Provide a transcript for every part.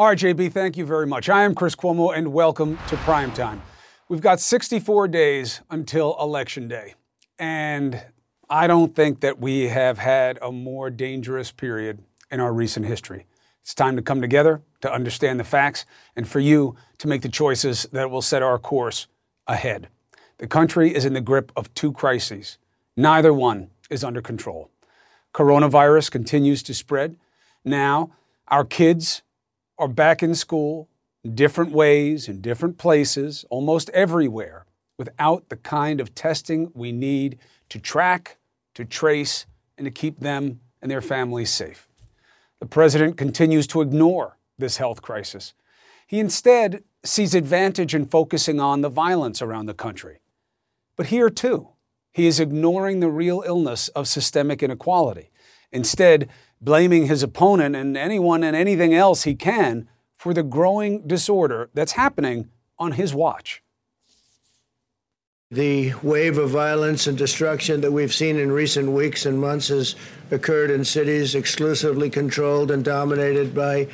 All right, JB, thank you very much. I am Chris Cuomo, and welcome to Primetime. We've got 64 days until Election Day, and I don't think that we have had a more dangerous period in our recent history. It's time to come together, to understand the facts, and for you to make the choices that will set our course ahead. The country is in the grip of two crises. Neither one is under control. Coronavirus continues to spread. Now, our kids are back in school in different ways, in different places, almost everywhere, without the kind of testing we need to track, to trace, and to keep them and their families safe. The president continues to ignore this health crisis. He instead sees advantage in focusing on the violence around the country. But here, too, he is ignoring the real illness of systemic inequality, instead, blaming his opponent and anyone and anything else he can for the growing disorder that's happening on his watch. The wave of violence and destruction that we've seen in recent weeks and months has occurred in cities exclusively controlled and dominated by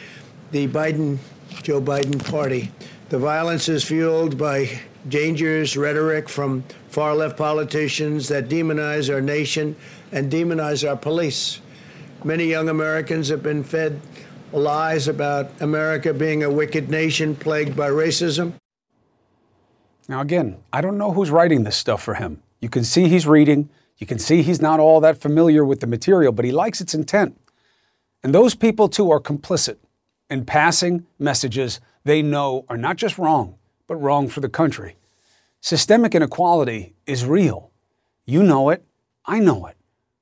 the Biden, Joe Biden party. The violence is fueled by dangerous rhetoric from far left politicians that demonize our nation and demonize our police. Many young Americans have been fed lies about America being a wicked nation plagued by racism. Now, again, I don't know who's writing this stuff for him. You can see he's reading, you can see he's not all that familiar with the material, but he likes its intent. And those people, too, are complicit in passing messages they know are not just wrong, but wrong for the country. Systemic inequality is real. You know it. I know it.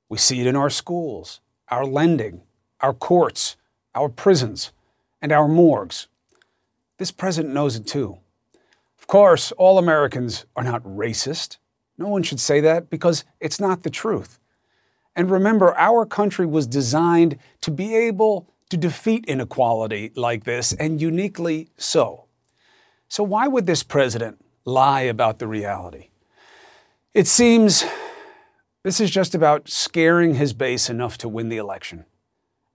We see it in our schools, our lending, our courts, our prisons, and our morgues. This president knows it too. Of course, all Americans are not racist. No one should say that because it's not the truth. And remember, our country was designed to be able to defeat inequality like this, and uniquely so. So, why would this president lie about the reality? It seems this is just about scaring his base enough to win the election.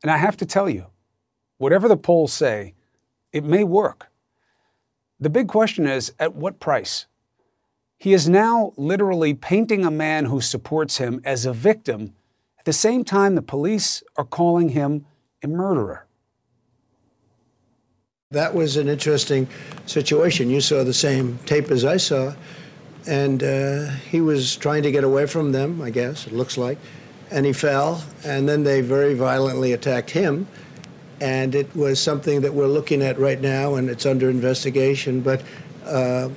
And I have to tell you, whatever the polls say, it may work. The big question is at what price? He is now literally painting a man who supports him as a victim at the same time the police are calling him a murderer. That was an interesting situation. You saw the same tape as I saw, and uh, he was trying to get away from them, I guess, it looks like, and he fell, and then they very violently attacked him. And it was something that we're looking at right now, and it's under investigation. But uh,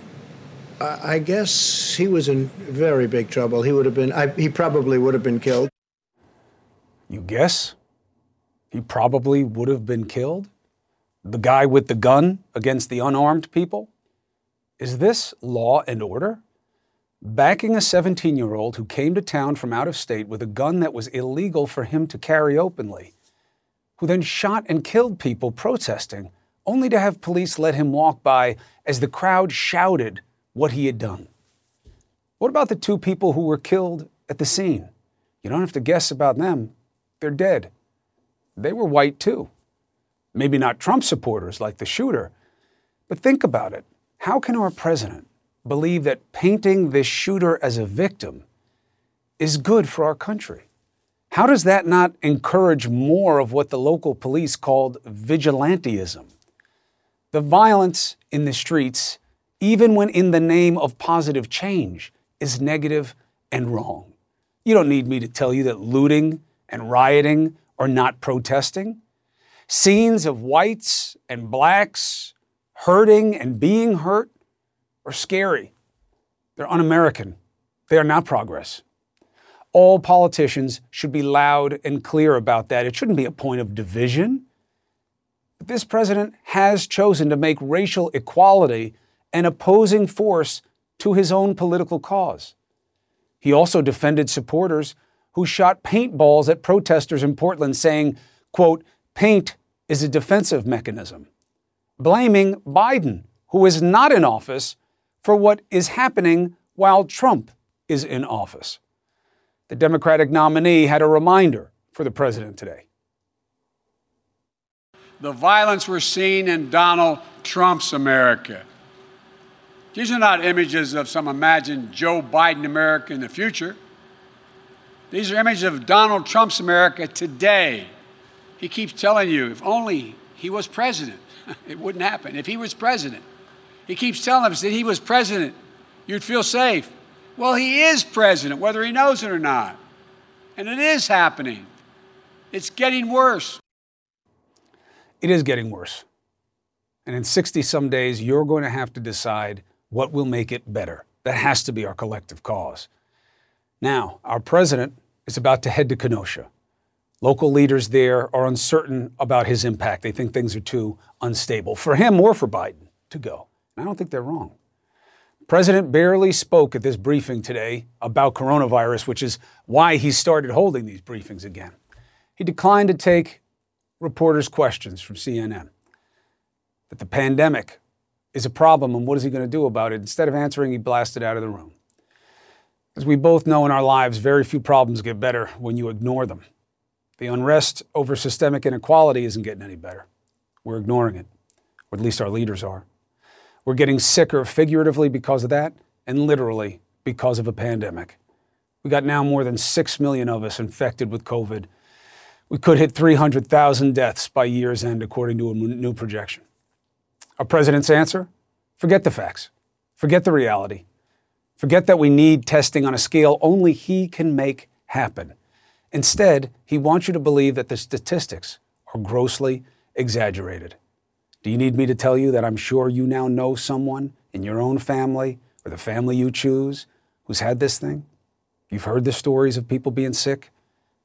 I guess he was in very big trouble. He would have been, I, he probably would have been killed. You guess? He probably would have been killed? The guy with the gun against the unarmed people? Is this law and order? Backing a 17 year old who came to town from out of state with a gun that was illegal for him to carry openly, who then shot and killed people protesting, only to have police let him walk by as the crowd shouted what he had done. What about the two people who were killed at the scene? You don't have to guess about them. They're dead. They were white too. Maybe not Trump supporters like the shooter, but think about it. How can our president believe that painting this shooter as a victim is good for our country? How does that not encourage more of what the local police called vigilantism? The violence in the streets, even when in the name of positive change, is negative and wrong. You don't need me to tell you that looting and rioting are not protesting. Scenes of whites and blacks hurting and being hurt are scary. They're un American. They are not progress. All politicians should be loud and clear about that. It shouldn't be a point of division. But this president has chosen to make racial equality an opposing force to his own political cause. He also defended supporters who shot paintballs at protesters in Portland, saying, quote, paint is a defensive mechanism, blaming Biden, who is not in office, for what is happening while Trump is in office. The Democratic nominee had a reminder for the president today. The violence we're seeing in Donald Trump's America. These are not images of some imagined Joe Biden America in the future. These are images of Donald Trump's America today. He keeps telling you, if only he was president, it wouldn't happen. If he was president, he keeps telling us that he was president, you'd feel safe. Well, he is president, whether he knows it or not. And it is happening. It's getting worse. It is getting worse. And in 60 some days, you're going to have to decide what will make it better. That has to be our collective cause. Now, our president is about to head to Kenosha. Local leaders there are uncertain about his impact. They think things are too unstable for him or for Biden to go. And I don't think they're wrong. President barely spoke at this briefing today about coronavirus, which is why he started holding these briefings again. He declined to take reporters' questions from CNN. That the pandemic is a problem and what is he going to do about it? Instead of answering, he blasted out of the room. As we both know in our lives, very few problems get better when you ignore them. The unrest over systemic inequality isn't getting any better. We're ignoring it, or at least our leaders are. We're getting sicker figuratively because of that, and literally because of a pandemic. We got now more than 6 million of us infected with COVID. We could hit 300,000 deaths by year's end, according to a new projection. Our president's answer? Forget the facts. Forget the reality. Forget that we need testing on a scale only he can make happen. Instead, he wants you to believe that the statistics are grossly exaggerated. Do you need me to tell you that I'm sure you now know someone in your own family or the family you choose who's had this thing? You've heard the stories of people being sick.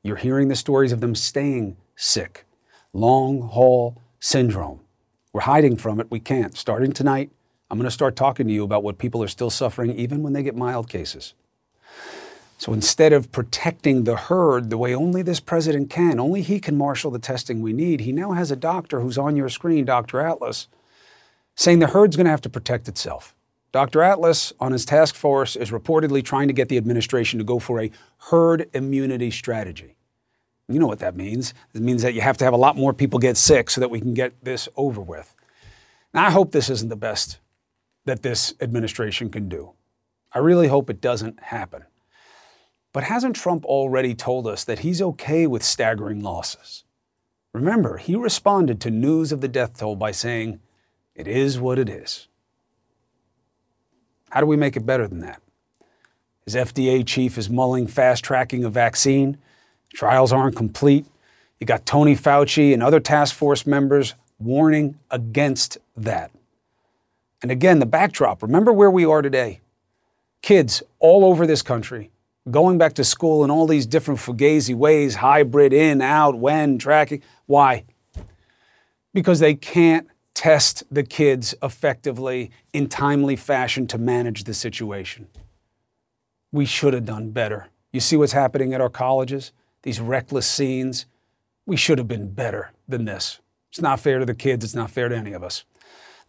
You're hearing the stories of them staying sick. Long haul syndrome. We're hiding from it. We can't. Starting tonight, I'm going to start talking to you about what people are still suffering even when they get mild cases. So instead of protecting the herd the way only this president can, only he can marshal the testing we need, he now has a doctor who's on your screen, Dr. Atlas, saying the herd's going to have to protect itself. Dr. Atlas, on his task force, is reportedly trying to get the administration to go for a herd immunity strategy. You know what that means. It means that you have to have a lot more people get sick so that we can get this over with. Now, I hope this isn't the best that this administration can do. I really hope it doesn't happen. But hasn't Trump already told us that he's okay with staggering losses? Remember, he responded to news of the death toll by saying, It is what it is. How do we make it better than that? His FDA chief is mulling fast tracking a vaccine. Trials aren't complete. You got Tony Fauci and other task force members warning against that. And again, the backdrop remember where we are today. Kids all over this country going back to school in all these different fugazi ways, hybrid, in, out, when, tracking. Why? Because they can't test the kids effectively in timely fashion to manage the situation. We should have done better. You see what's happening at our colleges? These reckless scenes. We should have been better than this. It's not fair to the kids, it's not fair to any of us.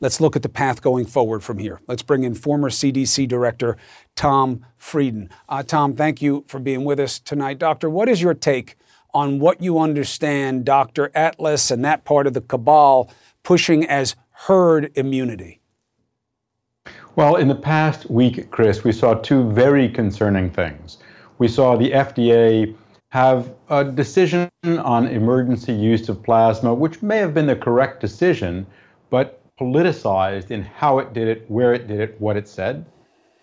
Let's look at the path going forward from here. Let's bring in former CDC Director Tom Frieden. Uh, Tom, thank you for being with us tonight. Doctor, what is your take on what you understand Dr. Atlas and that part of the cabal pushing as herd immunity? Well, in the past week, Chris, we saw two very concerning things. We saw the FDA have a decision on emergency use of plasma, which may have been the correct decision, but politicized in how it did it, where it did it, what it said.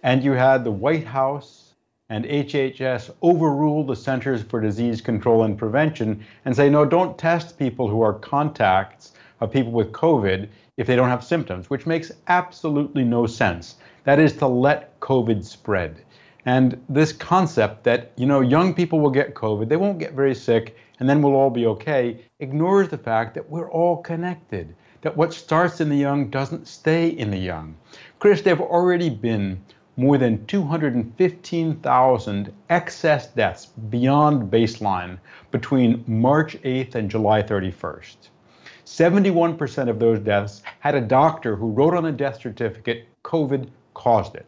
And you had the White House and HHS overrule the Centers for Disease Control and Prevention and say, no, don't test people who are contacts of people with COVID if they don't have symptoms, which makes absolutely no sense. That is to let COVID spread. And this concept that, you know, young people will get COVID, they won't get very sick, and then we'll all be okay, ignores the fact that we're all connected, that what starts in the young doesn't stay in the young. Chris, there have already been more than 215,000 excess deaths beyond baseline between March 8th and July 31st. 71% of those deaths had a doctor who wrote on a death certificate, COVID caused it.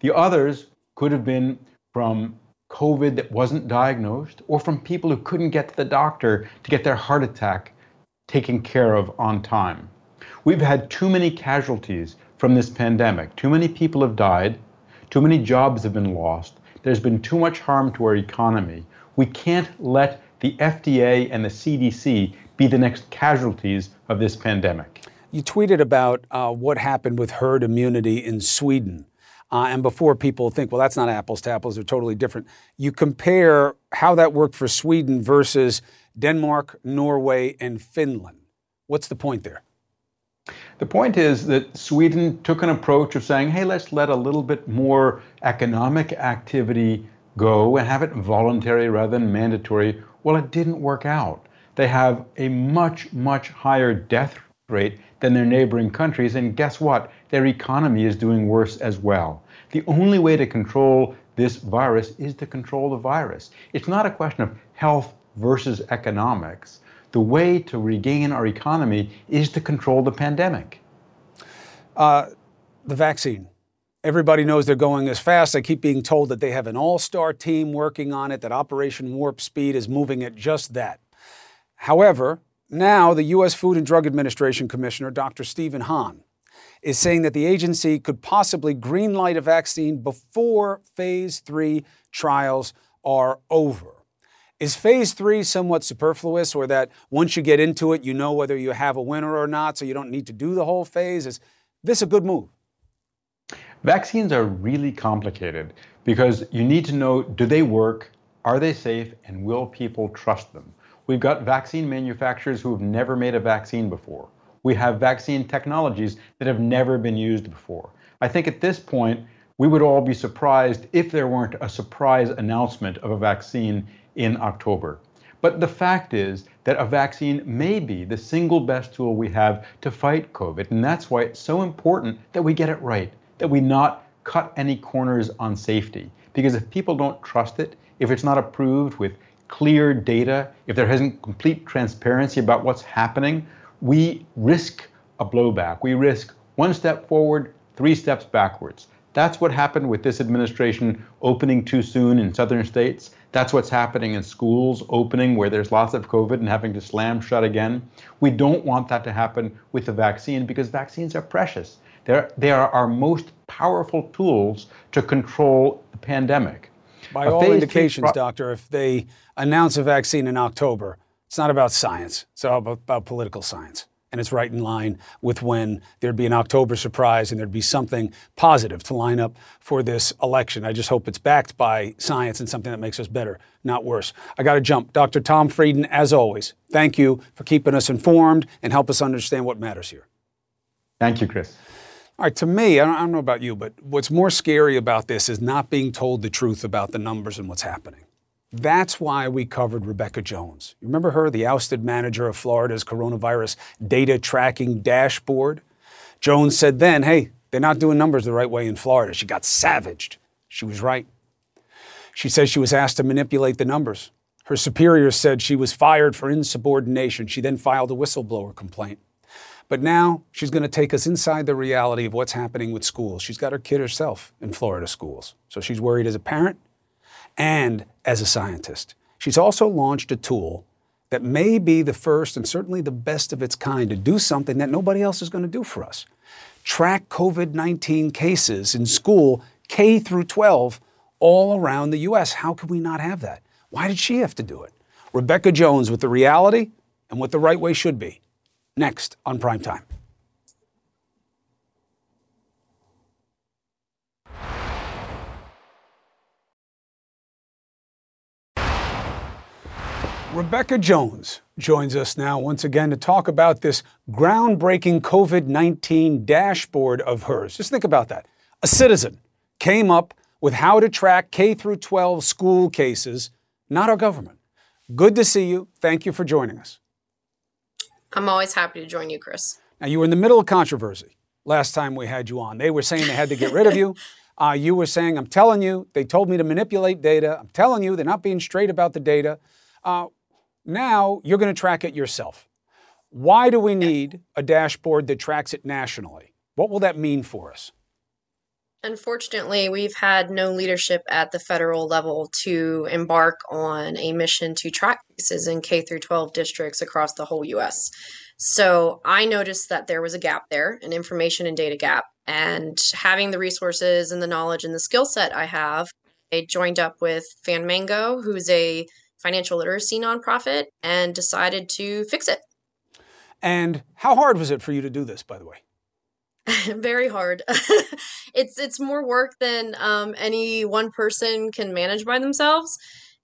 The others could have been from COVID that wasn't diagnosed or from people who couldn't get to the doctor to get their heart attack taken care of on time. We've had too many casualties from this pandemic. Too many people have died, too many jobs have been lost, there's been too much harm to our economy. We can't let the FDA and the CDC be the next casualties of this pandemic. You tweeted about uh, what happened with herd immunity in Sweden. Uh, and before people think, well, that's not apples to apples, they're totally different. You compare how that worked for Sweden versus Denmark, Norway, and Finland. What's the point there? The point is that Sweden took an approach of saying, hey, let's let a little bit more economic activity go and have it voluntary rather than mandatory. Well, it didn't work out. They have a much, much higher death rate than their neighboring countries. And guess what? Their economy is doing worse as well. The only way to control this virus is to control the virus. It's not a question of health versus economics the way to regain our economy is to control the pandemic. Uh, the vaccine. Everybody knows they're going as fast. I keep being told that they have an all star team working on it, that Operation Warp Speed is moving at just that. However, now the U.S. Food and Drug Administration Commissioner, Dr. Stephen Hahn, is saying that the agency could possibly greenlight a vaccine before phase three trials are over. Is phase three somewhat superfluous, or that once you get into it, you know whether you have a winner or not, so you don't need to do the whole phase? Is this a good move? Vaccines are really complicated because you need to know do they work, are they safe, and will people trust them? We've got vaccine manufacturers who have never made a vaccine before. We have vaccine technologies that have never been used before. I think at this point, we would all be surprised if there weren't a surprise announcement of a vaccine in October. But the fact is that a vaccine may be the single best tool we have to fight COVID. And that's why it's so important that we get it right, that we not cut any corners on safety. Because if people don't trust it, if it's not approved with clear data, if there isn't complete transparency about what's happening, we risk a blowback. We risk one step forward, three steps backwards. That's what happened with this administration opening too soon in southern states. That's what's happening in schools opening where there's lots of COVID and having to slam shut again. We don't want that to happen with the vaccine because vaccines are precious. They're, they are our most powerful tools to control the pandemic. By all indications, pro- doctor, if they announce a vaccine in October, it's not about science, it's all about, about political science and it's right in line with when there'd be an October surprise and there'd be something positive to line up for this election. I just hope it's backed by science and something that makes us better, not worse. I got to jump. Dr. Tom Frieden, as always, thank you for keeping us informed and help us understand what matters here. Thank you, Chris. All right, to me, I don't, I don't know about you, but what's more scary about this is not being told the truth about the numbers and what's happening. That's why we covered Rebekah Jones. You remember her, the ousted manager of Florida's coronavirus data tracking dashboard? Jones said then, hey, they're not doing numbers the right way in Florida. She got savaged. She was right. She says she was asked to manipulate the numbers. Her superiors said she was fired for insubordination. She then filed a whistleblower complaint. But now she's going to take us inside the reality of what's happening with schools. She's got her kid herself in Florida schools. So she's worried as a parent and as a scientist. She's also launched a tool that may be the first and certainly the best of its kind to do something that nobody else is going to do for us. Track COVID 19 cases in school K through 12 all around the US. How could we not have that? Why did she have to do it? Rebekah Jones with the reality and what the right way should be. Next on Prime Rebekah Jones joins us now once again to talk about this groundbreaking COVID 19 dashboard of hers. Just think about that. A citizen came up with how to track K through 12 school cases, not our government. Good to see you. Thank you for joining us. I'm always happy to join you, Chris. Now, you were in the middle of controversy last time we had you on. They were saying they had to get rid of you. Uh, you were saying, I'm telling you, they told me to manipulate data. I'm telling you, they're not being straight about the data. Uh, now you're going to track it yourself. Why do we need a dashboard that tracks it nationally? What will that mean for us? Unfortunately, we've had no leadership at the federal level to embark on a mission to track cases in K through 12 districts across the whole US. So I noticed that there was a gap there, an information and data gap. And having the resources and the knowledge and the skill set I have, I joined up with FinMango, who's a financial literacy nonprofit and decided to fix it. And how hard was it for you to do this, by the way? Very hard. it's it's more work than um, any one person can manage by themselves,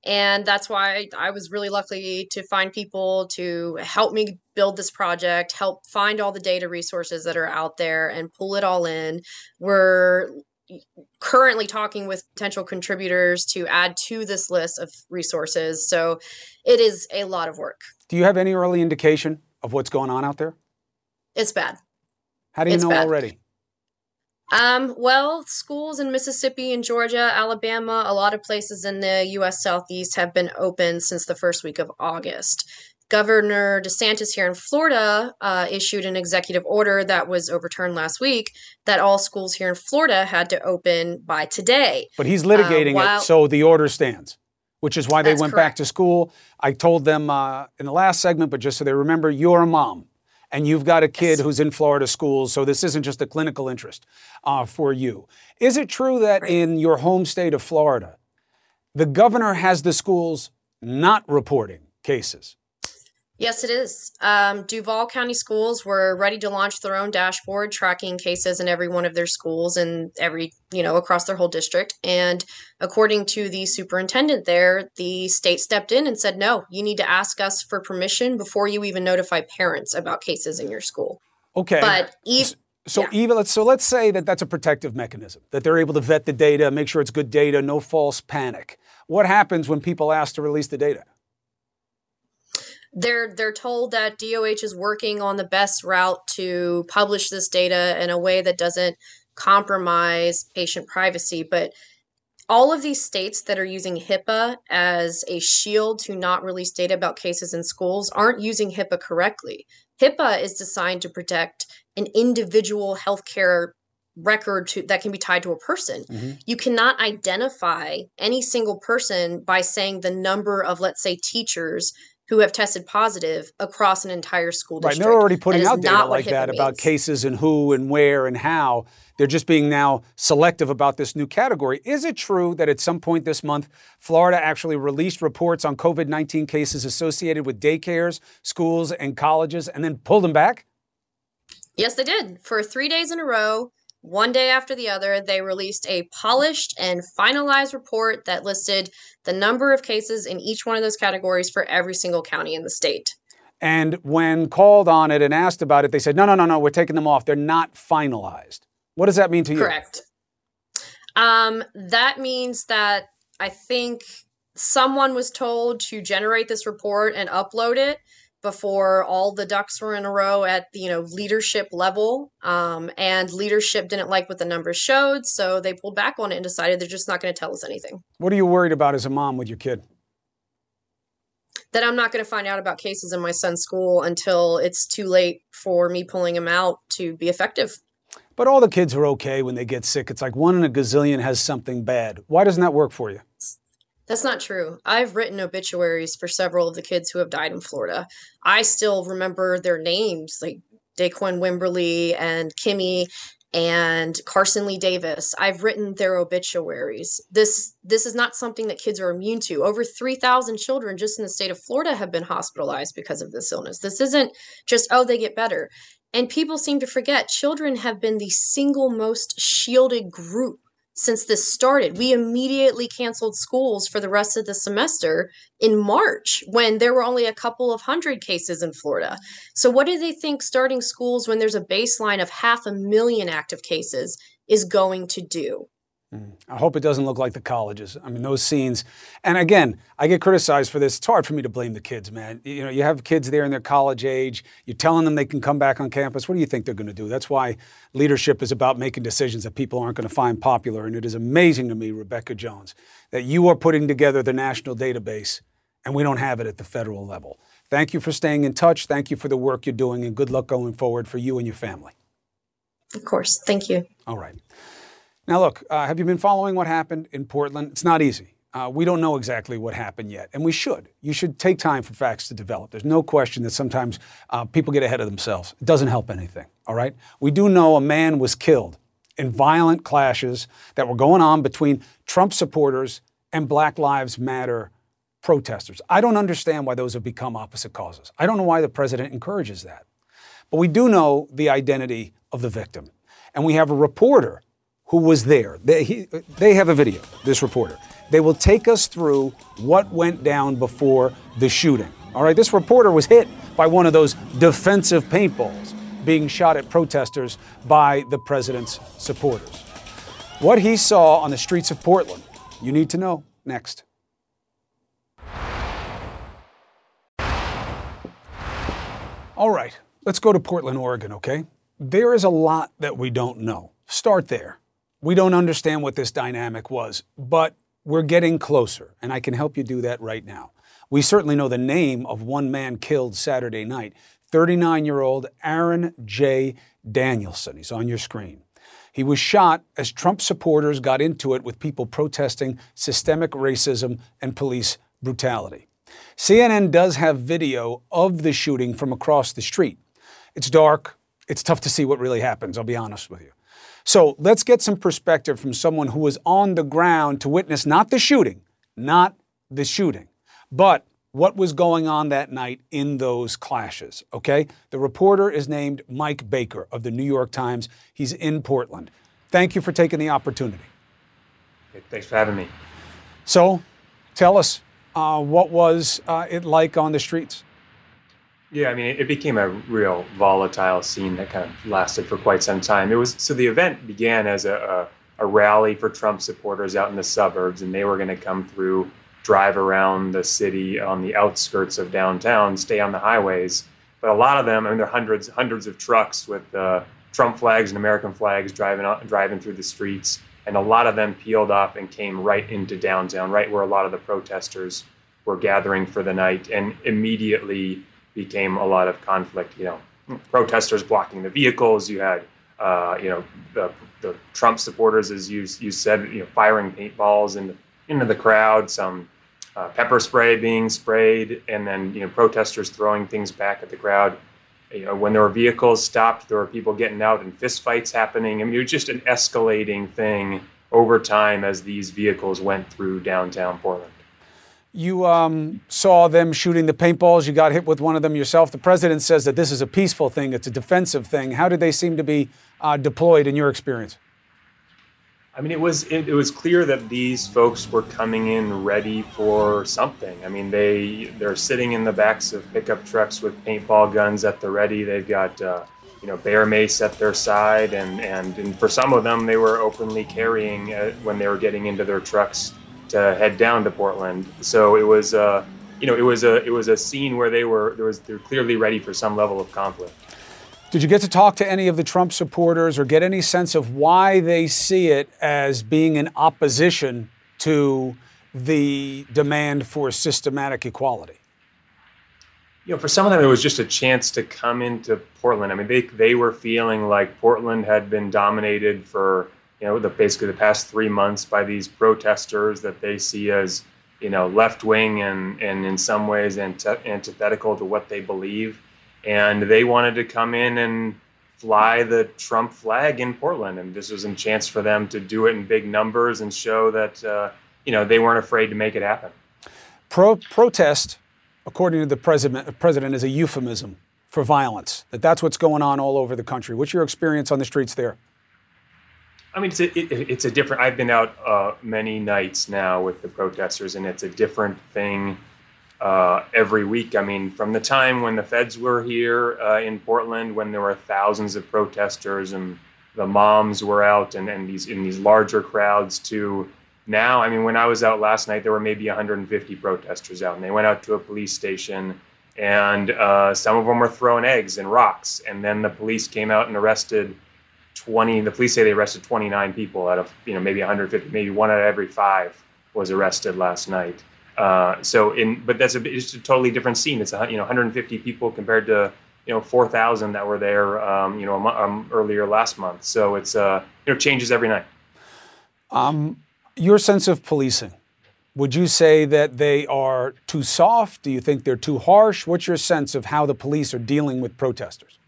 and that's why I was really lucky to find people to help me build this project, help find all the data resources that are out there, and pull it all in. We're currently talking with potential contributors to add to this list of resources. So it is a lot of work. Do you have any early indication of what's going on out there? It's bad. How do you it's know bad. already? Um, well, schools in Mississippi and Georgia, Alabama, a lot of places in the U.S. Southeast have been open since the first week of August. Governor DeSantis here in Florida uh, issued an executive order that was overturned last week that all schools here in Florida had to open by today. But he's litigating uh, while- it, so the order stands, which is why they That's went back to school. I told them uh, in the last segment, but just so they remember, you're a mom. And you've got a kid Yes. who's in Florida schools, so this isn't just a clinical interest uh, for you. Is it true that in your home state of Florida, the governor has the schools not reporting cases? Yes, it is. Um, Duval County Schools were ready to launch their own dashboard tracking cases in every one of their schools and every, you know, across their whole district. And according to the superintendent there, the state stepped in and said, no, you need to ask us for permission before you even notify parents about cases in your school. Okay. But e- So Yeah. even let's so let's say that that's a protective mechanism that they're able to vet the data, make sure it's good data, no false panic. What happens when people ask to release the data? They're they're told that DOH is working on the best route to publish this data in a way that doesn't compromise patient privacy but all of these states that are using HIPAA as a shield to not release data about cases in schools aren't using HIPAA correctly. HIPAA is designed to protect an individual healthcare record to, that can be tied to a person. Mm-hmm. You cannot identify any single person by saying the number of, let's say, teachers who have tested positive across an entire school Right, and district. they're already putting out data like that HIPAA about cases and who and where and how. They're just being now selective about this new category. Is it true that at some point this month, Florida actually released reports on COVID 19 cases associated with daycares, schools, and colleges and then pulled them back? Yes, they did. For three days in a row, one day after the other, they released a polished and finalized report that listed the number of cases in each one of those categories for every single county in the state. And when called on it and asked about it, they said, no, no, no, no, we're taking them off. They're not finalized. What does that mean to you? Correct. Um, that means that I think someone was told to generate this report and upload it before all the ducks were in a row at the you know leadership level um, and leadership didn't like what the numbers showed so they pulled back on it and decided they're just not going to tell us anything What are you worried about as a mom with your kid? that i'm not going to find out about cases in my son's school until it's too late for me pulling him out to be effective But all the kids are okay when they get sick. It's like one in a gazillion has something bad. Why doesn't that work for you? That's not true. I've written obituaries for several of the kids who have died in Florida. I still remember their names, like Daquan Wimberly and Kimmy. and Carson Lee Davis. I've written their obituaries. This this is not something that kids are immune to. Over 3,000 children just in the state of Florida have been hospitalized because of this illness. This isn't just oh they get better. And people seem to forget children have been the single most shielded group since this started. We immediately canceled schools for the rest of the semester in March when there were only a couple of hundred cases in Florida. So, what do they think starting schools when there's a baseline of half a million active cases is going to do? I hope it doesn't look like the colleges. I mean, those scenes. And again, I get criticized for this. It's hard for me to blame the kids, man. You know, you have kids there in their college age. You're telling them they can come back on campus. What do you think they're going to do? That's why leadership is about making decisions that people aren't going to find popular. And it is amazing to me, Rebekah Jones, that you are putting together the national database and we don't have it at the federal level. Thank you for staying in touch. Thank you for the work you're doing, and good luck going forward for you and your family. Of course. Thank you. All right. Now, look, uh, have you been following what happened in Portland? It's not easy. Uh, we don't know exactly what happened yet, and we should. You should take time for facts to develop. There's no question that sometimes uh, people get ahead of themselves. It doesn't help anything, all right? We do know a man was killed in violent clashes that were going on between Trump supporters and Black Lives Matter protesters. I don't understand why those have become opposite causes. I don't know why the president encourages that. But we do know the identity of the victim. And we have a reporter who was there. They, he, they have a video, this reporter. They will take us through what went down before the shooting. All right, this reporter was hit by one of those defensive paintballs being shot at protesters by the president's supporters. What he saw on the streets of Portland, you need to know next. All right, let's go to Portland, Oregon, okay? There is a lot that we don't know. Start there. We don't understand what this dynamic was, but we're getting closer, and I can help you do that right now. We certainly know the name of one man killed Saturday night 39 year old Aaron J. Danielson. He's on your screen. He was shot as Trump supporters got into it with people protesting systemic racism and police brutality. CNN does have video of the shooting from across the street. It's dark. It's tough to see what really happens, I'll be honest with you. So let's get some perspective from someone who was on the ground to witness not the shooting, not the shooting, but what was going on that night in those clashes. Okay? The reporter is named Mike Baker of the New York Times. He's in Portland. Thank you for taking the opportunity. Thanks for having me. So tell us, uh, what was uh, it like on the streets? Yeah, I mean, it became a real volatile scene that kind of lasted for quite some time. It was so the event began as a, a, a rally for Trump supporters out in the suburbs, and they were going to come through, drive around the city on the outskirts of downtown, stay on the highways. But a lot of them, I mean, there are hundreds, hundreds of trucks with uh, Trump flags and American flags driving driving through the streets, and a lot of them peeled off and came right into downtown, right where a lot of the protesters were gathering for the night, and immediately became a lot of conflict. You know, protesters blocking the vehicles. You had, uh, you know, the, the Trump supporters, as you you said, you know, firing paintballs into into the crowd. Some uh, pepper spray being sprayed, and then you know, protesters throwing things back at the crowd. You know, when there were vehicles stopped, there were people getting out and fistfights happening. I mean, it was just an escalating thing over time as these vehicles went through downtown Portland. You um, saw them shooting the paintballs. You got hit with one of them yourself. The president says that this is a peaceful thing, it's a defensive thing. How did they seem to be uh, deployed in your experience? I mean, it was it, it, was clear that these folks were coming in ready for something. I mean, they they're sitting in the backs of pickup trucks with paintball guns at the ready. They've got uh, you know bear mace at their side, and, and and for some of them, they were openly carrying uh, when they were getting into their trucks to head down to Portland. So it was, uh, you know, it was a it was a scene where they were there was they're clearly ready for some level of conflict. Did you get to talk to any of the Trump supporters or get any sense of why they see it as being in opposition to the demand for systematic equality? You know, for some of them, it was just a chance to come into Portland. I mean, they they were feeling like Portland had been dominated for you know, the, basically the past three months by these protesters that they see as, you know, left wing and, and in some ways antithetical to what they believe. And they wanted to come in and fly the Trump flag in Portland, and this was a chance for them to do it in big numbers and show that uh, you know they weren't afraid to make it happen. Pro- protest, according to the president, president, is a euphemism for violence. That that's what's going on all over the country. What's your experience on the streets there? I mean, it's a, it, it's a different. I've been out uh, many nights now with the protesters, and it's a different thing uh, every week. I mean, from the time when the feds were here uh, in Portland, when there were thousands of protesters and the moms were out and, and these in these larger crowds to now, I mean, when I was out last night, there were maybe 150 protesters out, and they went out to a police station, and uh, some of them were throwing eggs and rocks, and then the police came out and arrested 20. The police say they arrested 29 people out of you know maybe 150, maybe one out of every five was arrested last night. Uh, so in, but that's a, it's a totally different scene. It's a, you know 150 people compared to you know 4,000 that were there um, you know um, earlier last month. So it's uh, you know changes every night. Um, your sense of policing. Would you say that they are too soft? Do you think they're too harsh? What's your sense of how the police are dealing with protesters?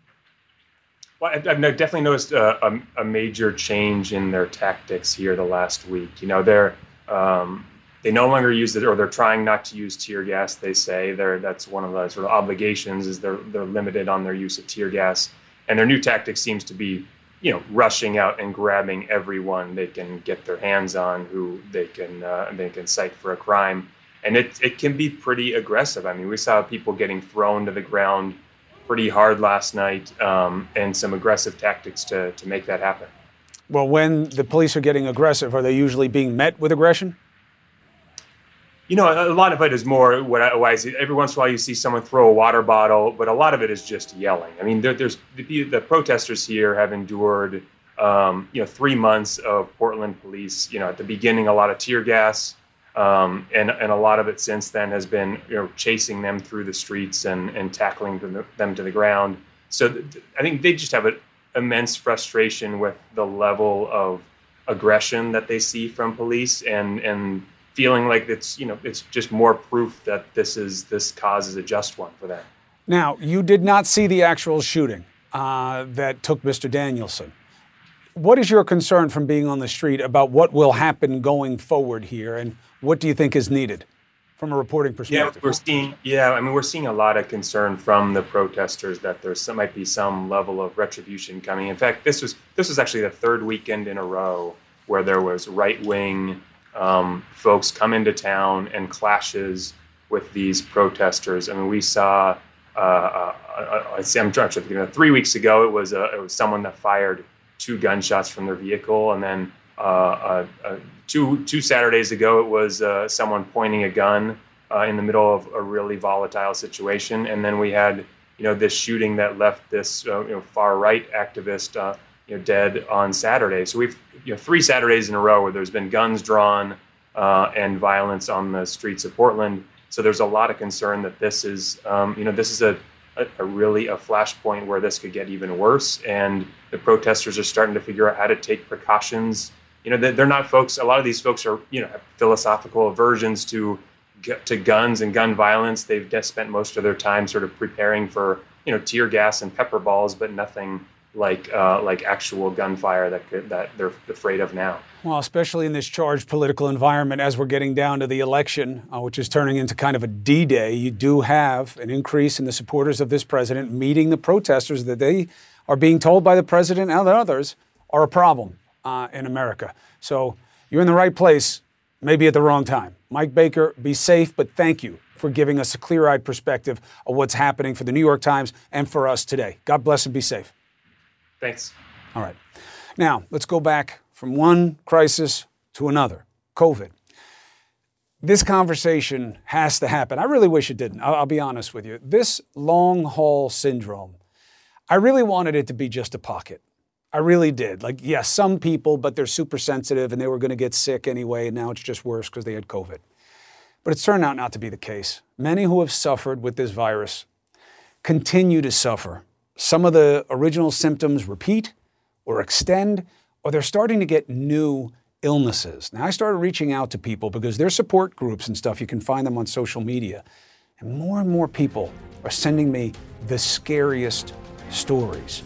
Well, I've, definitely noticed a, a, a, major change in their tactics here the last week. You know, they're um, they no longer use it, or they're trying not to use tear gas. They say they're that's one of the sort of obligations is they're they're limited on their use of tear gas, and their new tactic seems to be, you know, rushing out and grabbing everyone they can get their hands on who they can uh, they can cite for a crime, and it it can be pretty aggressive. I mean, we saw people getting thrown to the ground pretty hard last night, um, and some aggressive tactics to to make that happen. Well, when the police are getting aggressive, are they usually being met with aggression? you know, a lot of it is more what I, what I see. Every once in a while, you see someone throw a water bottle, but a lot of it is just yelling. I mean, there, there's the, the, protesters here have endured, um, you know, three months of Portland police. You know, at the beginning, a lot of tear gas, um, and and a lot of it since then has been you know chasing them through the streets and and tackling them, them to the ground. So th- I think they just have an immense frustration with the level of aggression that they see from police and and feeling like it's you know it's just more proof that this is this cause is a just one for them. Now, you did not see the actual shooting uh, that took Mr. Danielson. What is your concern from being on the street about what will happen going forward here, and what do you think is needed from a reporting perspective? Yeah, we're seeing. Yeah, I mean, we're seeing a lot of concern from the protesters that there might be some level of retribution coming. In fact, this was this was actually the third weekend in a row where there was right wing um, folks come into town and clashes with these protesters. I mean, we saw. Uh, uh, uh, I'm trying to think. You know, three weeks ago, it was uh, it was someone that fired two gunshots from their vehicle, and then uh, uh, uh, two two Saturdays ago, it was someone pointing a gun in the middle of a really volatile situation, and then we had you know this shooting that left this you know far right activist you know dead on Saturday. So we've you know three Saturdays in a row where there's been guns drawn uh, and violence on the streets of Portland. So there's a lot of concern that this is um, you know this is a, a, a really a flashpoint where this could get even worse, and the protesters are starting to figure out how to take precautions. You know they're not folks. A lot of these folks are you know have philosophical aversions to to guns and gun violence. They've spent most of their time sort of preparing for you know tear gas and pepper balls, but nothing like uh, like actual gunfire that could, that they're afraid of now. Well, especially in this charged political environment, as we're getting down to the election, uh, which is turning into kind of a D-day, you do have an increase in the supporters of this president meeting the protesters that they are being told by the president and others are a problem uh, in America. So you're in the right place, maybe at the wrong time. Mike Baker, be safe, but thank you for giving us a clear-eyed perspective of what's happening for the New York Times and for us today. God bless and be safe. Thanks. All right. Now, let's go back from one crisis to another COVID. This conversation has to happen. I really wish it didn't. I'll, I'll be honest with you. This long haul syndrome, I really wanted it to be just a pocket. I really did. Like, yes, yeah, some people, but they're super sensitive and they were going to get sick anyway, and now it's just worse because they had COVID. But it's turned out not to be the case. Many who have suffered with this virus continue to suffer some of the original symptoms repeat or extend, or they're starting to get new illnesses. Now, I started reaching out to people because there's support groups and stuff. You can find them on social media. And more and more people are sending me the scariest stories.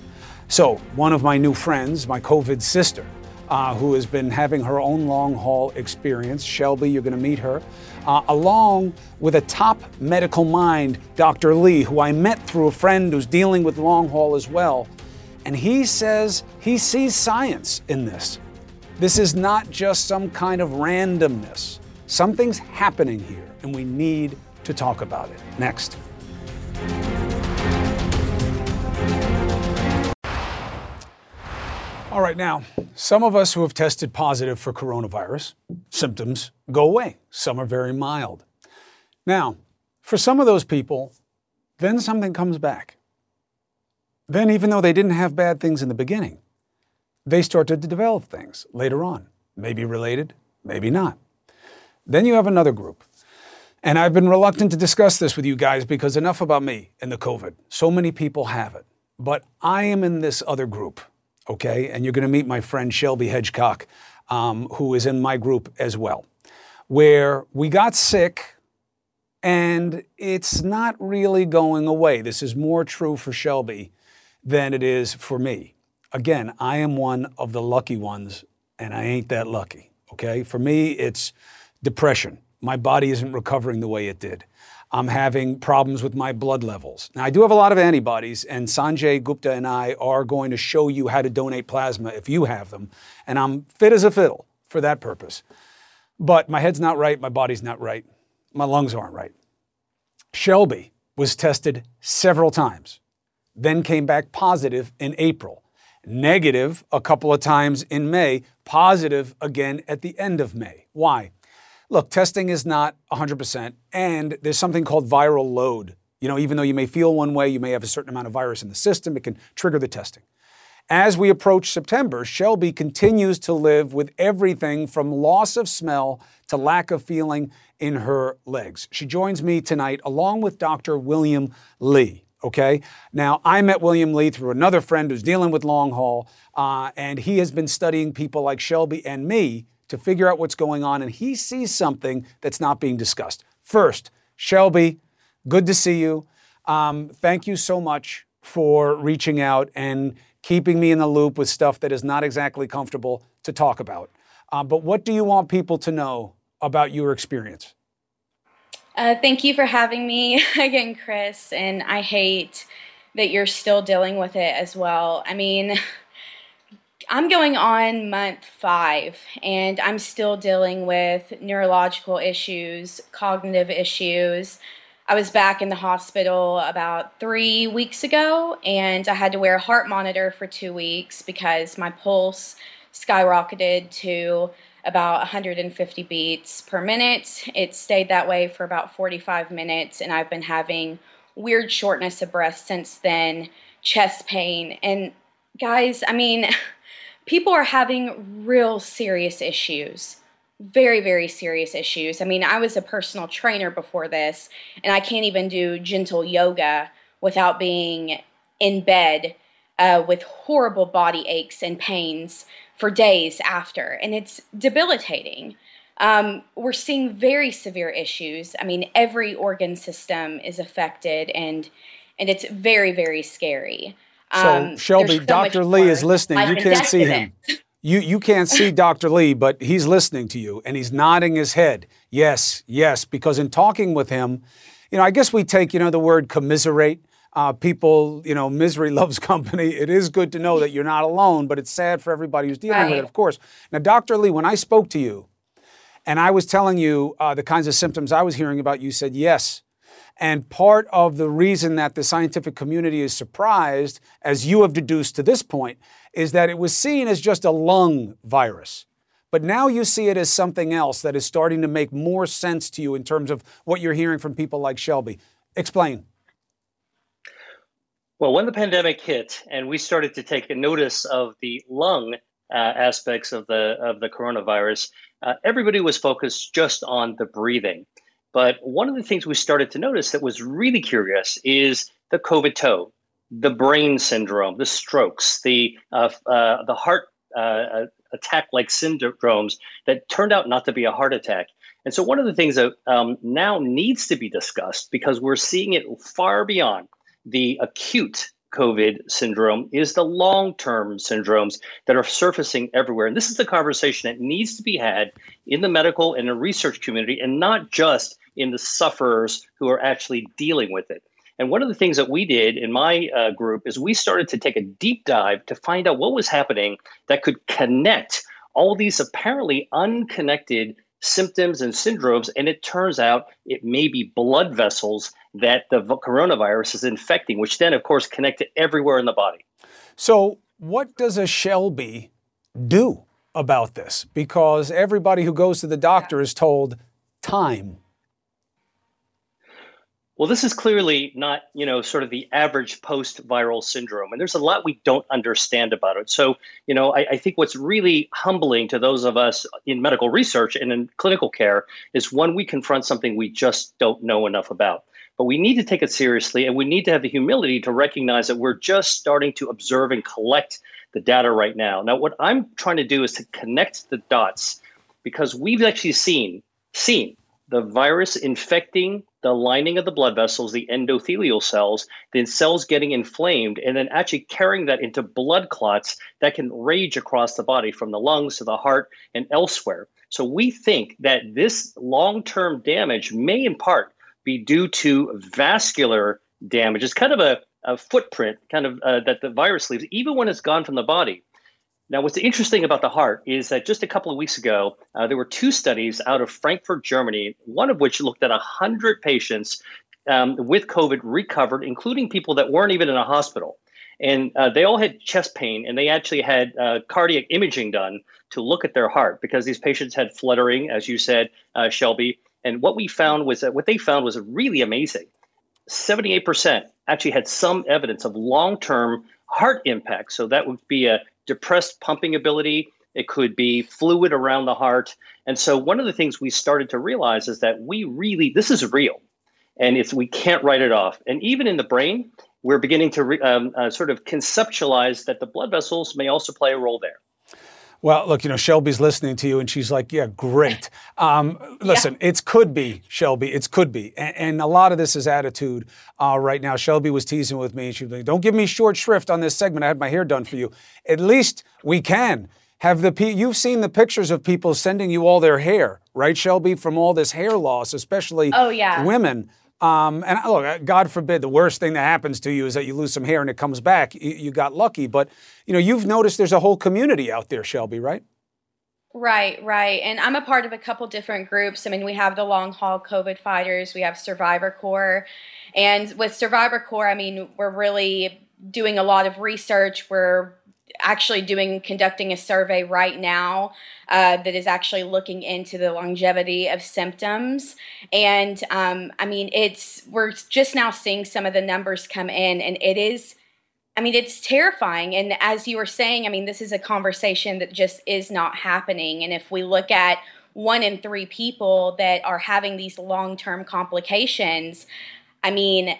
So, one of my new friends, my COVID sister, uh, who has been having her own long haul experience, Shelby, you're going to meet her, uh, along with a top medical mind, Dr. Li, who I met through a friend who's dealing with long haul as well. And he says he sees science in this. This is not just some kind of randomness. Something's happening here, and we need to talk about it. Next. All right, now, some of us who have tested positive for coronavirus, symptoms go away. Some are very mild. Now, for some of those people, then something comes back. Then, even though they didn't have bad things in the beginning, they started to develop things later on, maybe related, maybe not. Then you have another group. And I've been reluctant to discuss this with you guys because enough about me and the COVID. So many people have it. But I am in this other group okay? And you're going to meet my friend Shelby Hedgecock, um, who is in my group as well, where we got sick and it's not really going away. This is more true for Shelby than it is for me. Again, I am one of the lucky ones, and I ain't that lucky, okay? For me, it's depression. My body isn't recovering the way it did. I'm having problems with my blood levels. Now, I do have a lot of antibodies, and Sanjay Gupta and I are going to show you how to donate plasma if you have them. And I'm fit as a fiddle for that purpose. But my head's not right, my body's not right, my lungs aren't right. Shelby was tested several times, then came back positive in April, negative a couple of times in May, positive again at the end of May. Why? Look, testing is not 100%, and there's something called viral load. You know, even though you may feel one way, you may have a certain amount of virus in the system, it can trigger the testing. As we approach September, Shelby continues to live with everything from loss of smell to lack of feeling in her legs. She joins me tonight along with Dr. William Li. Okay. Now, I met William Li through another friend who's dealing with long haul, uh, and he has been studying people like Shelby and me to figure out what's going on, and he sees something that's not being discussed. First, Shelby, good to see you. Um, thank you so much for reaching out and keeping me in the loop with stuff that is not exactly comfortable to talk about. Uh, but what do you want people to know about your experience? Uh, thank you for having me again, Chris. And I hate that you're still dealing with it as well. I mean, I'm going on month five, and I'm still dealing with neurological issues, cognitive issues. I was back in the hospital about three weeks ago, and I had to wear a heart monitor for two weeks because my pulse skyrocketed to about 150 beats per minute. It stayed that way for about 45 minutes, and I've been having weird shortness of breath since then, chest pain. And guys, I mean, people are having real serious issues. Very, very serious issues. I mean, I was a personal trainer before this, and I can't even do gentle yoga without being in bed uh, with horrible body aches and pains for days after, and it's debilitating. Um, we're seeing very severe issues. I mean, every organ system is affected, and and it's very, very scary. So um, Shelby, so Dr. Li is listening. You can't see him. You you can't see Dr. Li, but he's listening to you and he's nodding his head. Yes, yes, because in talking with him, you know, I guess we take, you know, the word commiserate. Uh, people, you know, misery loves company. It is good to know that you're not alone, but it's sad for everybody who's dealing right. with it, of course. Now, Dr. Li, when I spoke to you and I was telling you uh, the kinds of symptoms I was hearing about, you said, yes, and part of the reason that the scientific community is surprised, as you have deduced to this point, is that it was seen as just a lung virus. But now you see it as something else that is starting to make more sense to you in terms of what you're hearing from people like Shelby. Explain. Well, when the pandemic hit and we started to take notice of the lung uh, aspects of the of the coronavirus, uh, everybody was focused just on the breathing. But one of the things we started to notice that was really curious is the COVID toe, the brain syndrome, the strokes, the uh, uh, the heart uh, uh attack like syndromes that turned out not to be a heart attack. And so, one of the things that um, now needs to be discussed because we're seeing it far beyond the acute COVID syndrome is the long term syndromes that are surfacing everywhere. And this is the conversation that needs to be had in the medical and the research community, and not just in the sufferers who are actually dealing with it. And one of the things that we did in my uh, group is we started to take a deep dive to find out what was happening that could connect all these apparently unconnected symptoms and syndromes. And it turns out it may be blood vessels that the coronavirus is infecting, which then, of course, connect to everywhere in the body. So, what does a Shelby do about this? Because everybody who goes to the doctor is told time well, this is clearly not, you know, sort of the average post-viral syndrome, and there's a lot we don't understand about it. So, you know, I, I, think what's really humbling to those of us in medical research and in clinical care is when we confront something we just don't know enough about. But we need to take it seriously, and we need to have the humility to recognize that we're just starting to observe and collect the data right now. Now, what I'm trying to do is to connect the dots because we've actually seen seen the virus infecting the lining of the blood vessels, the endothelial cells, then cells getting inflamed, and then actually carrying that into blood clots that can rage across the body from the lungs to the heart and elsewhere. So we think that this long term damage may in part be due to vascular damage. It's kind of a, a footprint kind of uh, that the virus leaves, even when it's gone from the body. Now, what's interesting about the heart is that just a couple of weeks ago, uh, there were two studies out of Frankfurt, Germany, one of which looked at 100 patients um, with COVID recovered, including people that weren't even in a hospital. And uh, they all had chest pain, and they actually had uh, cardiac imaging done to look at their heart because these patients had fluttering, as you said, uh, Shelby. And what we found was that what they found was really amazing. 78% actually had some evidence of long term heart impact. So that would be a depressed pumping ability. It could be fluid around the heart. And so one of the things we started to realize is that we really, this is real and it's, we can't write it off. And even in the brain, we're beginning to re, um, uh, sort of conceptualize that the blood vessels may also play a role there. Well, look, you know, Shelby's listening to you and she's like, yeah, great. Um, listen, yeah. it's could be, Shelby, it's could be. And, and a lot of this is attitude uh, right now. Shelby was teasing with me. She was like, don't give me short shrift on this segment. I had my hair done for you. At least we can have the, you've seen the pictures of people sending you all their hair, right, Shelby, from all this hair loss, especially oh, yeah. women. Um, and look, uh, God forbid, the worst thing that happens to you is that you lose some hair and it comes back. You, you got lucky, but you know you've noticed there's a whole community out there, Shelby, right? Right, right. And I'm a part of a couple different groups. I mean, we have the long haul COVID fighters, we have Survivor Corps. And with Survivor Corps, I mean, we're really doing a lot of research. We're actually doing conducting a survey right now uh, that is actually looking into the longevity of symptoms. And um, i mean it's we're just now seeing some of the numbers come in and it is i mean it's terrifying. And as you were saying i mean this is a conversation that just is not happening. And if we look at one in three people that are having these long-term complications i mean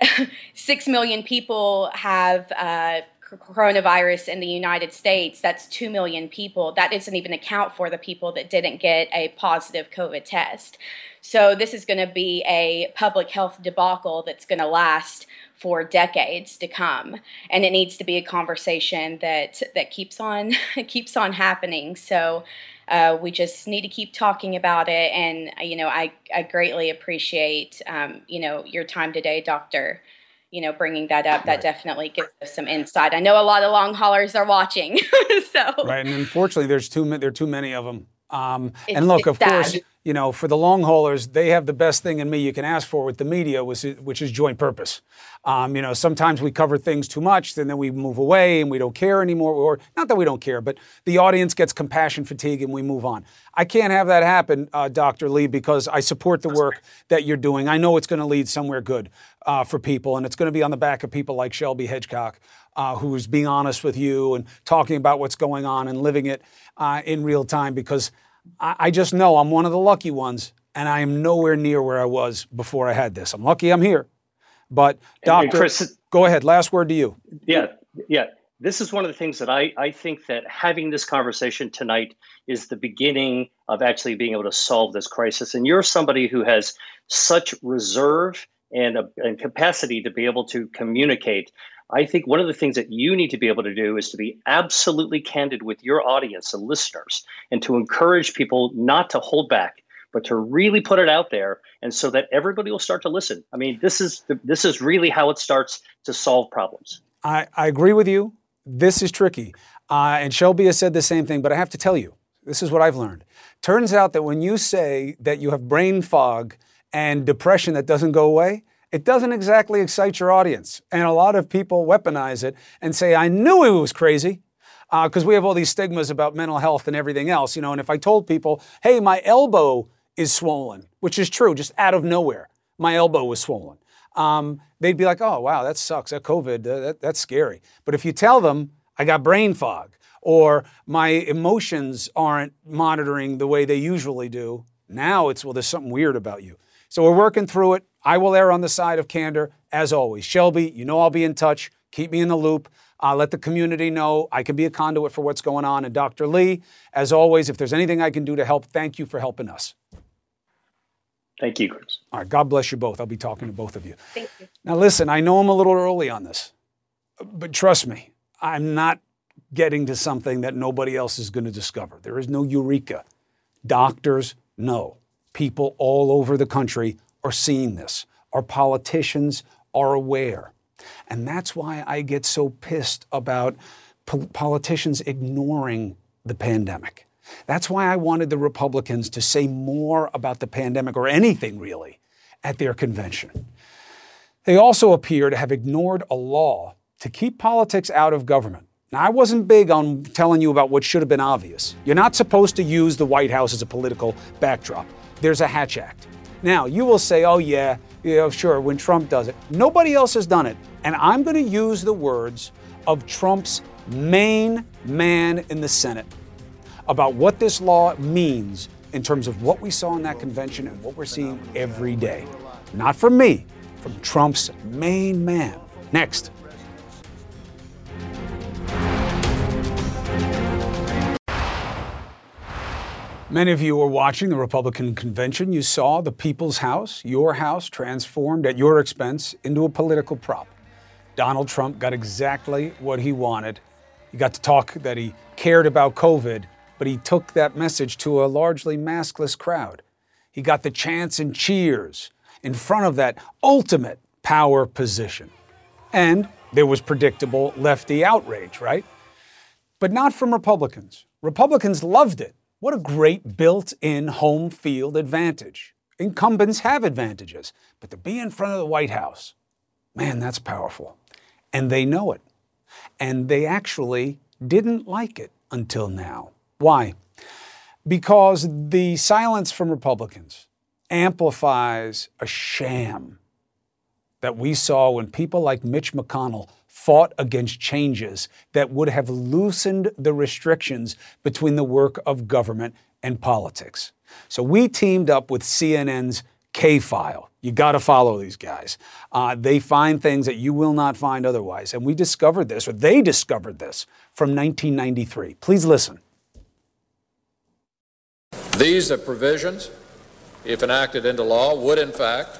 six million people have uh, coronavirus in the United States, that's 2 million people. That doesn't even account for the people that didn't get a positive COVID test. So, this is going to be a public health debacle that's going to last for decades to come and it needs to be a conversation that that keeps on keeps on happening so uh, we just need to keep talking about it and you know i, I greatly appreciate um, you know your time today doctor you know, bringing that up, that right. definitely gives us some insight. I know a lot of long haulers are watching, so right. And unfortunately, there's too many. there are too many of them. Um, and look, of course, you know, for the long haulers, they have the best thing in me you can ask for with the media, which is, which is joint purpose. Um, you know, sometimes we cover things too much, and then we move away and we don't care anymore. Or not that we don't care, but the audience gets compassion fatigue and we move on. I can't have that happen, uh, Dr. Li, because I support the work that you're doing. I know it's going to lead somewhere good uh, for people, and it's going to be on the back of people like Shelby Hedgecock, uh, who's being honest with you and talking about what's going on and living it uh, in real time because I, I just know I'm one of the lucky ones and I am nowhere near where I was before I had this. I'm lucky I'm here. But, Doctor, Chris, go ahead. Last word to you. Yeah, yeah. This is one of the things that I, I think that having this conversation tonight is the beginning of actually being able to solve this crisis. And you're somebody who has such reserve and, a, and capacity to be able to communicate I think one of the things that you need to be able to do is to be absolutely candid with your audience and listeners and to encourage people not to hold back but to really put it out there and so that everybody will start to listen. I mean, this is this is really how it starts to solve problems. I, I agree with you. This is tricky. Uh, and Shelby has said the same thing, but I have to tell you, this is what I've learned. Turns out that when you say that you have brain fog and depression that doesn't go away, it doesn't exactly excite your audience. And a lot of people weaponize it and say, I knew he was crazy. Because uh, we have all these stigmas about mental health and everything else, you know. And if I told people, hey, my elbow is swollen, which is true, just out of nowhere, my elbow was swollen, um, they'd be like, oh, wow, that sucks. That COVID, uh, that, that's scary. But if you tell them, I got brain fog, or my emotions aren't monitoring the way they usually do, now it's, well, there's something weird about you. So we're working through it. I will err on the side of candor, as always. Shelby, you know I'll be in touch. Keep me in the loop. Uh, let the community know I can be a conduit for what's going on. And Dr. Li, as always, if there's anything I can do to help, thank you for helping us. Thank you, Chris. All right. God bless you both. I'll be talking to both of you. Thank you. Now, listen, I know I'm a little early on this, but trust me, I'm not getting to something that nobody else is going to discover. There is no eureka. Doctors know. People all over the country are seeing this. Our politicians are aware. And that's why I get so pissed about po- politicians ignoring the pandemic. That's why I wanted the Republicans to say more about the pandemic or anything really at their convention. They also appear to have ignored a law to keep politics out of government. Now, I wasn't big on telling you about what should have been obvious. You're not supposed to use the White House as a political backdrop. There's a Hatch Act. Now, you will say, oh, yeah, yeah, sure, when Trump does it. Nobody else has done it. And I'm going to use the words of Trump's main man in the Senate about what this law means in terms of what we saw in that convention and what we're seeing every day. Not from me, from Trump's main man. Next. Many of you were watching the Republican convention. You saw the People's House, your house, transformed at your expense into a political prop. Donald Trump got exactly what he wanted. He got to talk that he cared about COVID, but he took that message to a largely maskless crowd. He got the chants and cheers in front of that ultimate power position. And there was predictable lefty outrage, right? But not from Republicans. Republicans loved it. What a great built in home field advantage. Incumbents have advantages, but to be in front of the White House, man, that's powerful. And they know it. And they actually didn't like it until now. Why? Because the silence from Republicans amplifies a sham that we saw when people like Mitch McConnell fought against changes that would have loosened the restrictions between the work of government and politics. So we teamed up with CNN's K File. You got to follow these guys. Uh, they find things that you will not find otherwise. And we discovered this, or they discovered this, from 1993. Please listen. These provisions, if enacted into law, would in fact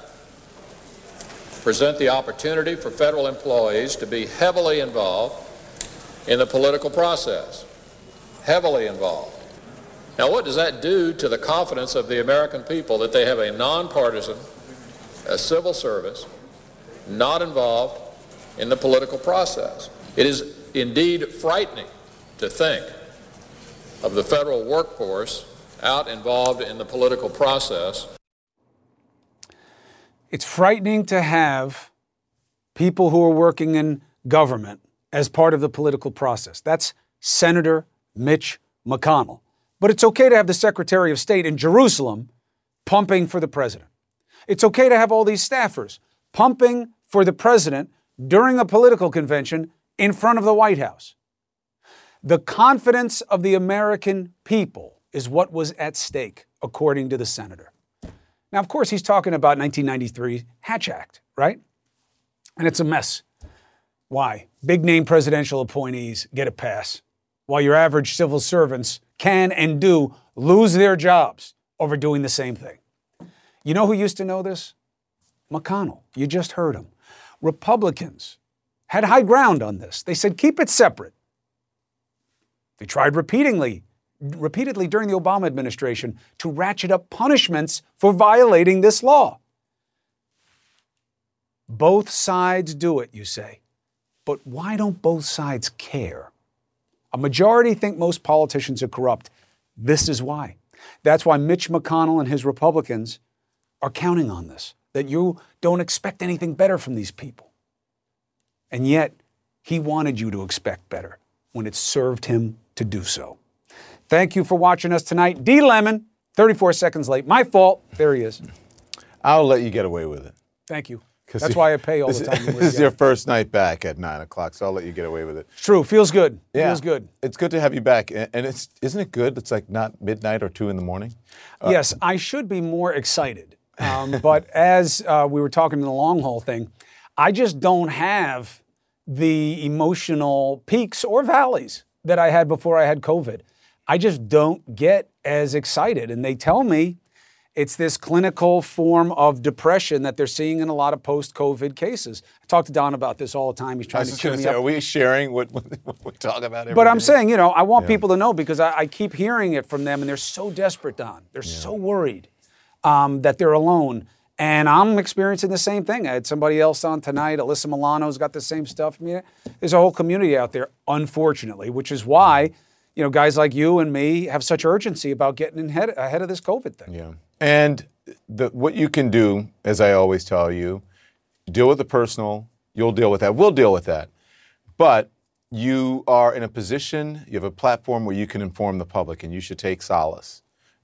present the opportunity for federal employees to be heavily involved in the political process. Heavily involved. Now, what does that do to the confidence of the American people that they have a nonpartisan, a civil service, not involved in the political process? It is indeed frightening to think of the federal workforce out involved in the political process it's frightening to have people who are working in government as part of the political process. That's Senator Mitch McConnell. But it's okay to have the Secretary of State in Jerusalem pumping for the president. It's okay to have all these staffers pumping for the president during a political convention in front of the White House. The confidence of the American people is what was at stake, according to the senator. Now, of course, he's talking about 1993 Hatch Act, right? And it's a mess. Why? Big name presidential appointees get a pass, while your average civil servants can and do lose their jobs over doing the same thing. You know who used to know this? McConnell. You just heard him. Republicans had high ground on this. They said keep it separate. They tried repeatedly, repeatedly during the Obama administration to ratchet up punishments for violating this law. Both sides do it, you say. But why don't both sides care? A majority think most politicians are corrupt. This is why. That's why Mitch McConnell and his Republicans are counting on this, that you don't expect anything better from these people. And yet, he wanted you to expect better when it served him to do so. Thank you for watching us tonight. D Lemon, 34 seconds late. My fault. There he is. I'll let you get away with it. Thank you. That's why I pay all the time. This is your first night back at nine o'clock, so I'll let you get away with it. True. Feels good. Yeah. Feels good. It's good to have you back, and and it's isn't it good? It's like not midnight or two in the morning. Uh, yes, I should be more excited. Um, but as uh, we were talking in the long haul thing, I just don't have the emotional peaks or valleys that I had before I had COVID. I just don't get as excited. And they tell me it's this clinical form of depression that they're seeing in a lot of post COVID cases. I talk to Don about this all the time. He's trying to cheer me say, up. are we sharing what, what we talk about? Every But I'm day? saying, you know, I want Yeah. people to know because I, I keep hearing it from them and they're so desperate, Don. They're so worried um, that they're alone. And I'm experiencing the same thing. I had somebody else on tonight. Alyssa Milano's got the same stuff. I mean, there's a whole community out there, unfortunately, which is why, you know, guys like you and me have such urgency about getting ahead, ahead of this COVID thing. Yeah. And the, what you can do, as I always tell you, deal with the personal. You'll deal with that. We'll deal with that. But you are in a position, you have a platform where you can inform the public, and you should take solace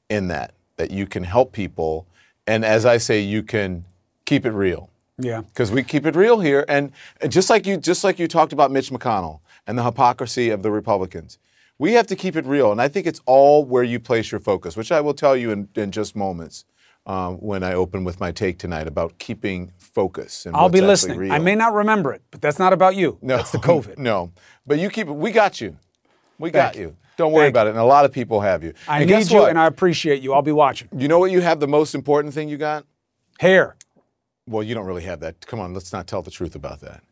in that, that you can help people. And as I say, you can keep it real. Yeah. because we keep it real here. And, and just like you, just like you talked about Mitch McConnell and the hypocrisy of the Republicans, we have to keep it real. And I think it's all where you place your focus, which I will tell you in, in just moments um, when I open with my take tonight about keeping focus. And I'll be listening. real. I may not remember it, but that's not about you. No, That's the COVID. No, but you keep it. We got you. We got you. you. Don't worry Thank about it. And a lot of people have you. I and need you what? and I appreciate you. I'll be watching. You know what? You have the most important thing you got. Hair. Well, you don't really have that. Come on, let's not tell the truth about that.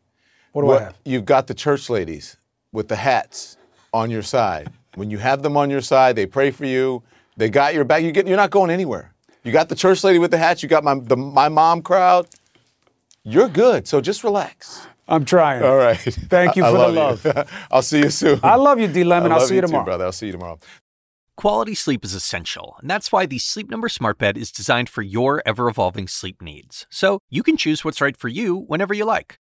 What do I have? You've got the church ladies with the hats on your side. When you have them on your side, they pray for you. They got your back. You get, you're not going anywhere. You got the church lady with the hats. You got my the, my mom crowd. You're good. So just relax. I'm trying. All right. Thank you I for the love love. you. I'll see you soon. I love you, D Lemon. I I'll see you too, tomorrow. brother. I'll see you tomorrow. Quality sleep is essential, and that's why the Sleep Number Smart Bed is designed for your ever evolving sleep needs. So you can choose what's right for you whenever you like.